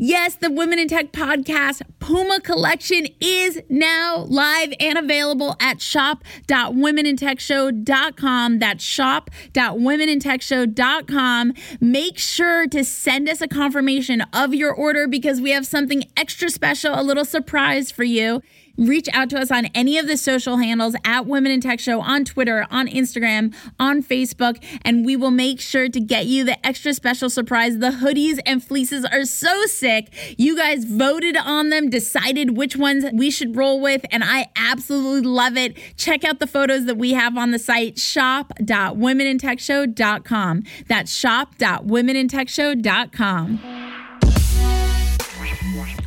Yes, the Women in Tech podcast Puma collection is now live and available at shop.womenintechshow.com. That's shop.womenintechshow.com. Make sure to send us a confirmation of your order because we have something extra special, a little surprise for you reach out to us on any of the social handles at Women in Tech Show on Twitter, on Instagram, on Facebook, and we will make sure to get you the extra special surprise. The hoodies and fleeces are so sick. You guys voted on them, decided which ones we should roll with, and I absolutely love it. Check out the photos that we have on the site shop.womenintechshow.com. That's shop.womenintechshow.com.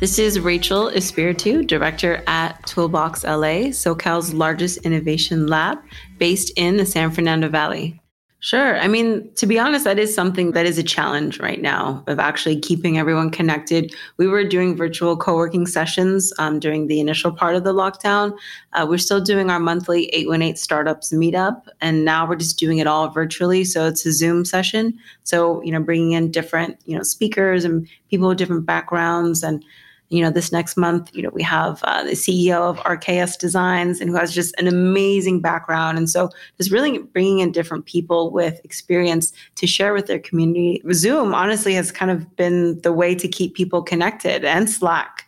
This is Raychel Espiritu, director at Toolbox LA, SoCal's largest innovation lab based in the San Fernando Valley. Sure. I mean, to be honest, that is something that is a challenge right now of actually keeping everyone connected. We were doing virtual co working sessions um, during the initial part of the lockdown. Uh, we're still doing our monthly 818 startups meetup, and now we're just doing it all virtually. So it's a Zoom session. So, you know, bringing in different, you know, speakers and people with different backgrounds and you know, this next month, you know, we have uh, the CEO of RKS Designs and who has just an amazing background. And so just really bringing in different people with experience to share with their community. Zoom honestly has kind of been the way to keep people connected and Slack.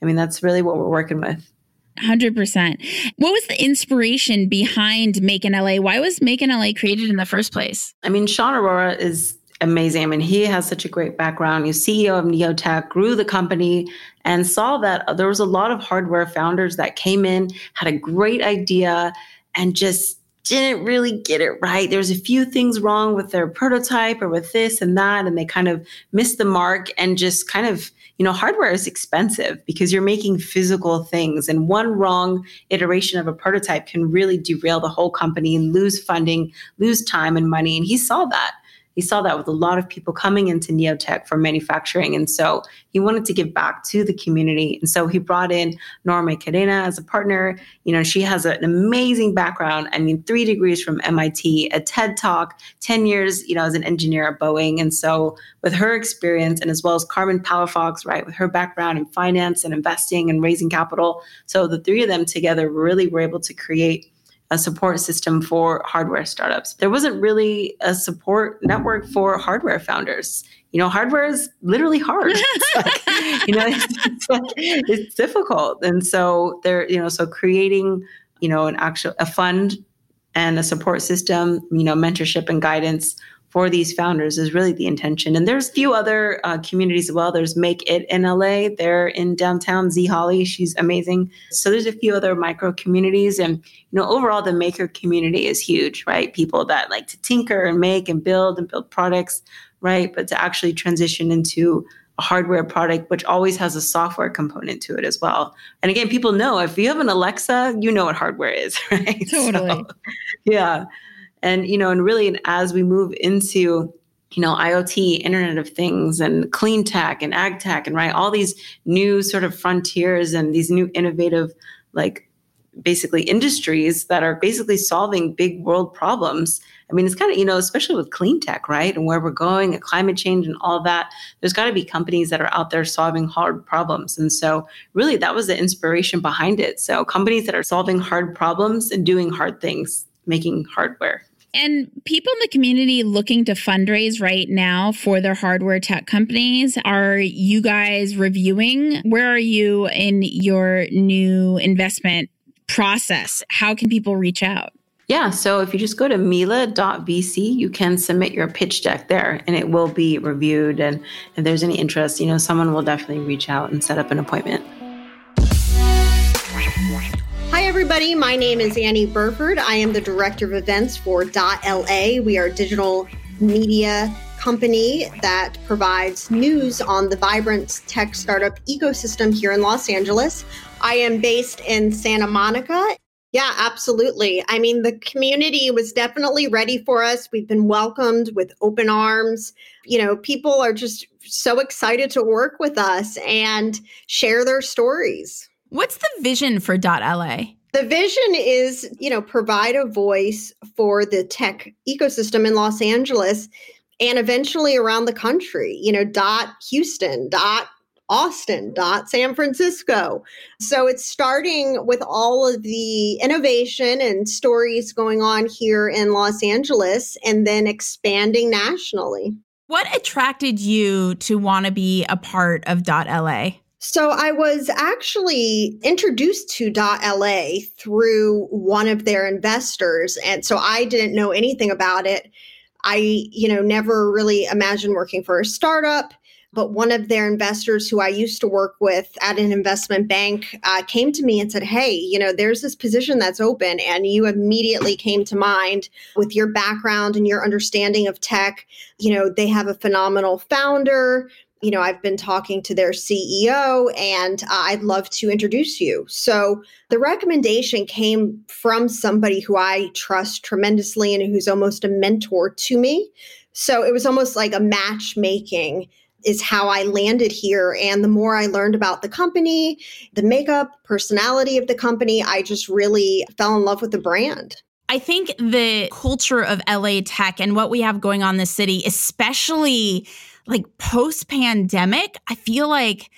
I mean, that's really what we're working with. 100%. What was the inspiration behind Make in LA? Why was Make in LA created in the first place? I mean, Sean Aurora is amazing. I mean, he has such a great background. He's CEO of Neotech, grew the company, and saw that uh, there was a lot of hardware founders that came in, had a great idea, and just didn't really get it right. There's a few things wrong with their prototype or with this and that, and they kind of missed the mark and just kind of, you know, hardware is expensive because you're making physical things, and one wrong iteration of a prototype can really derail the whole company and lose funding, lose time and money. And he saw that he saw that with a lot of people coming into Neotech for manufacturing. And so he wanted to give back to the community. And so he brought in Noramay Cadena as a partner. You know, she has an amazing background. I mean, three degrees from MIT, a TED Talk, 10 years, you know, as an engineer at Boeing. And so with her experience and as well as Carmen Palafox, right, with her background in finance and investing and raising capital. So the three of them together really were able to create a support system for hardware startups. There wasn't really a support network for hardware founders. You know, hardware is literally hard. Like, you know, it's, it's, like, it's difficult. And so there, you know, so creating, you know, an actual a fund and a support system, you know, mentorship and guidance for these founders is really the intention. And there's a few other uh, communities as well. There's Make It in LA. They're in downtown. Z Holly, she's amazing. So there's a few other micro communities, and you know, overall, the maker community is huge, right? People that like to tinker and make and build and build products, right? But to actually transition into a hardware product, which always has a software component to it as well. And again, people know if you have an Alexa, you know what hardware is, right? Totally. So, yeah. And, you know, and really, as we move into, you know, IoT, Internet of Things, and clean tech and ag tech, and right, all these new sort of frontiers and these new innovative, like basically industries that are basically solving big world problems. I mean, it's kind of, you know, especially with clean tech, right? And where we're going and climate change and all that, there's got to be companies that are out there solving hard problems. And so, really, that was the inspiration behind it. So, companies that are solving hard problems and doing hard things, making hardware. And people in the community looking to fundraise right now for their hardware tech companies, are you guys reviewing? Where are you in your new investment process? How can people reach out? Yeah, so if you just go to mila.vc, you can submit your pitch deck there and it will be reviewed. And if there's any interest, you know, someone will definitely reach out and set up an appointment. Everybody. My name is Annie Burford. I am the Director of Events for .LA. We are a digital media company that provides news on the vibrant tech startup ecosystem here in Los Angeles. I am based in Santa Monica. Yeah, absolutely. I mean, the community was definitely ready for us. We've been welcomed with open arms. You know, people are just so excited to work with us and share their stories. What's the vision for .LA? The vision is, you know, provide a voice for the tech ecosystem in Los Angeles and eventually around the country. You know, dot Houston, dot Austin, dot San Francisco. So it's starting with all of the innovation and stories going on here in Los Angeles and then expanding nationally. What attracted you to want to be a part of dot .LA? So I was actually introduced to .la through one of their investors and so I didn't know anything about it. I, you know, never really imagined working for a startup, but one of their investors who I used to work with at an investment bank uh, came to me and said, Hey, you know, there's this position that's open. And you immediately came to mind with your background and your understanding of tech. You know, they have a phenomenal founder you know, I've been talking to their CEO and uh, I'd love to introduce you. So the recommendation came from somebody who I trust tremendously and who's almost a mentor to me. So it was almost like a matchmaking is how I landed here. And the more I learned about the company, the makeup, personality of the company, I just really fell in love with the brand. I think the culture of LA tech and what we have going on in the city, especially like post pandemic, I feel like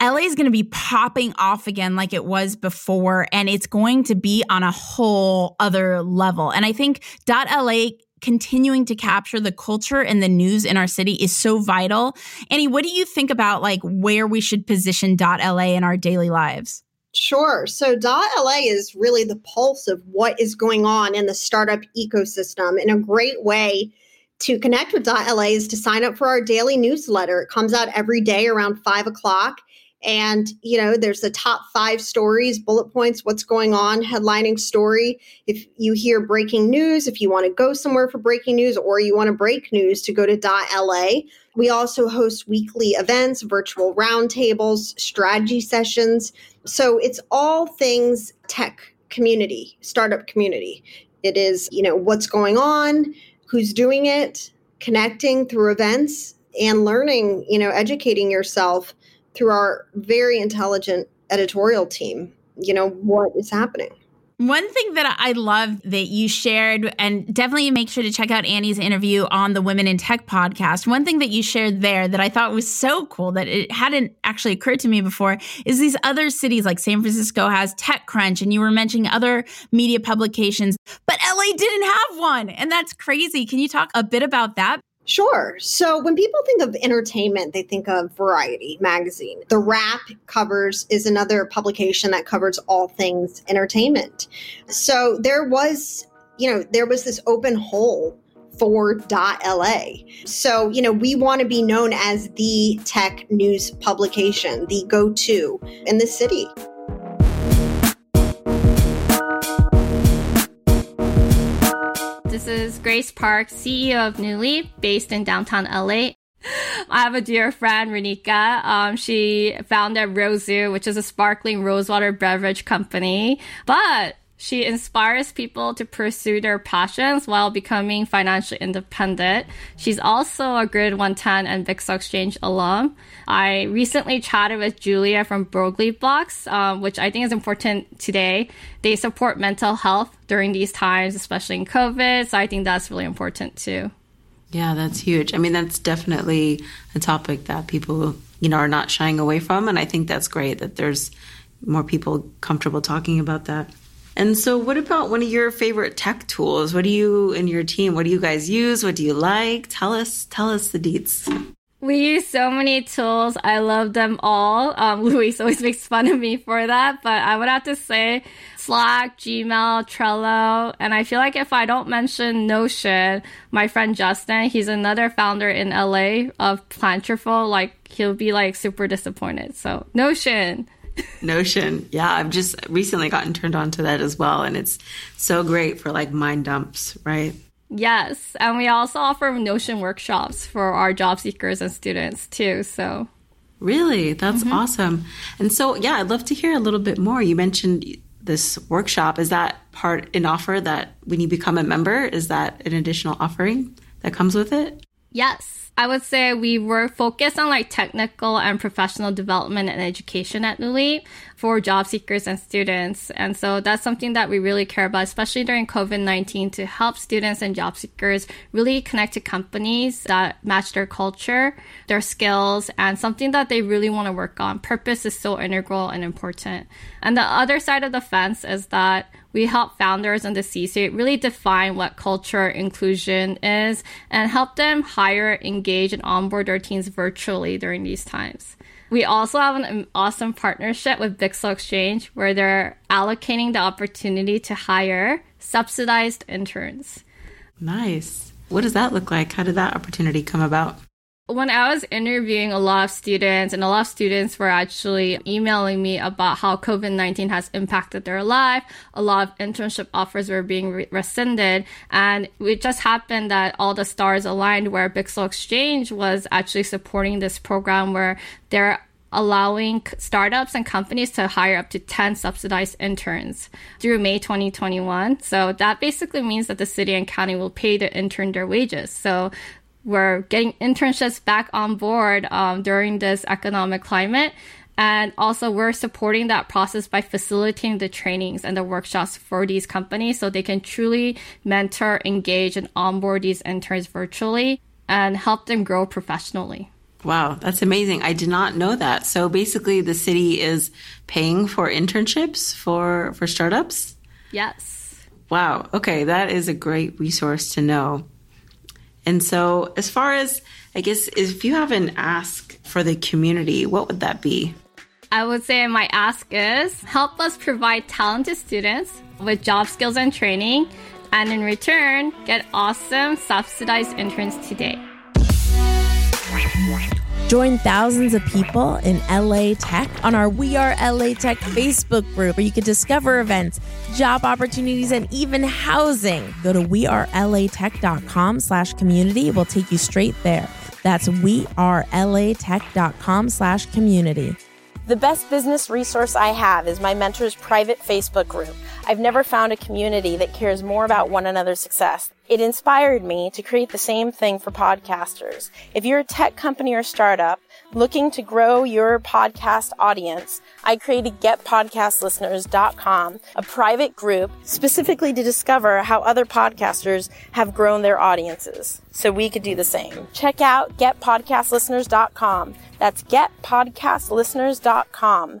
LA is going to be popping off again like it was before, and it's going to be on a whole other level. And I think .LA continuing to capture the culture and the news in our city is so vital. Annie, what do you think about like where we should position .LA in our daily lives? Sure. So .LA is really the pulse of what is going on in the startup ecosystem in a great way to connect with .la is to sign up for our daily newsletter. It comes out every day around five o'clock. And, you know, there's the top five stories, bullet points, what's going on, headlining story. If you hear breaking news, if you want to go somewhere for breaking news or you want to break news to go to .la. We also host weekly events, virtual roundtables, strategy sessions. So it's all things tech community, startup community. It is, you know, what's going on, who's doing it, connecting through events and learning, you know, educating yourself through our very intelligent editorial team, you know, what is happening. One thing that I love that you shared, and definitely make sure to check out Annie's interview on the Women in Tech podcast. One thing that you shared there that I thought was so cool that it hadn't actually occurred to me before is these other cities like San Francisco has TechCrunch, and you were mentioning other media publications, but LA didn't have one. And that's crazy. Can you talk a bit about that? Sure. So when people think of entertainment, they think of Variety magazine. The Wrap covers is another publication that covers all things entertainment. So there was, you know, there was this open hole for dot .la. So, you know, we want to be known as the tech news publication, the go-to in the city. Is Grace Park, CEO of Nuleep, based in downtown LA. I have a dear friend, Renika. Um, she founded Rosu, which is a sparkling rosewater beverage company. But she inspires people to pursue their passions while becoming financially independent. She's also a Grid110 and Bixel Exchange alum. I recently chatted with Julia from Broadleaf Blocks, um, which I think is important today. They support mental health during these times, especially in COVID. So I think that's really important too. Yeah, that's huge. I mean, that's definitely a topic that people, you know, are not shying away from. And I think that's great that there's more people comfortable talking about that. And so, what about one of your favorite tech tools? What do you and your team? What do you guys use? What do you like? Tell us. Tell us the deets. We use so many tools. I love them all. Um, Luis always makes fun of me for that, but I would have to say Slack, Gmail, Trello. And I feel like if I don't mention Notion, my friend Justin, he's another founder in LA of Plantriful, like he'll be like super disappointed. So Notion. Notion. Yeah, I've just recently gotten turned on to that as well. And it's so great for like mind dumps, right? Yes, and we also offer Notion workshops for our job seekers and students too. So, really, that's mm-hmm. awesome. And so, yeah, I'd love to hear a little bit more. You mentioned this workshop. Is that part an offer that when you become a member, is that an additional offering that comes with it? Yes. I would say we were focused on like technical and professional development and education at Nuleep for job seekers and students. And so that's something that we really care about, especially during COVID 19 to help students and job seekers really connect to companies that match their culture, their skills, and something that they really want to work on. Purpose is so integral and important. And the other side of the fence is that we help founders and the C-suite really define what culture inclusion is and help them hire, engage, and onboard their teams virtually during these times. We also have an awesome partnership with Bixel Exchange where they're allocating the opportunity to hire subsidized interns. Nice. What does that look like? How did that opportunity come about? When I was interviewing a lot of students, and a lot of students were actually emailing me about how COVID 19 has impacted their life, a lot of internship offers were being re- rescinded. And it just happened that all the stars aligned where Bixel Exchange was actually supporting this program where they're allowing startups and companies to hire up to 10 subsidized interns through May 2021. So that basically means that the city and county will pay the intern their wages. So we're getting internships back on board um, during this economic climate. And also, we're supporting that process by facilitating the trainings and the workshops for these companies so they can truly mentor, engage, and onboard these interns virtually and help them grow professionally. Wow, that's amazing. I did not know that. So basically the city is paying for internships for for startups? Yes. Wow. Okay, that is a great resource to know. And so, as far as I guess, if you have an ask for the community, what would that be? I would say my ask is help us provide talented students with job skills and training, and in return, get awesome subsidized interns today. Join thousands of people in LA Tech on our We Are LA Tech Facebook group where you can discover events, job opportunities, and even housing. Go to wearelatech.com slash community. We'll take you straight there. That's wearelatech.com slash community. The best business resource I have is my mentor's private Facebook group. I've never found a community that cares more about one another's success. It inspired me to create the same thing for podcasters. If you're a tech company or startup looking to grow your podcast audience, I created getpodcastlisteners.com, a private group specifically to discover how other podcasters have grown their audiences so we could do the same. Check out getpodcastlisteners.com. That's getpodcastlisteners.com.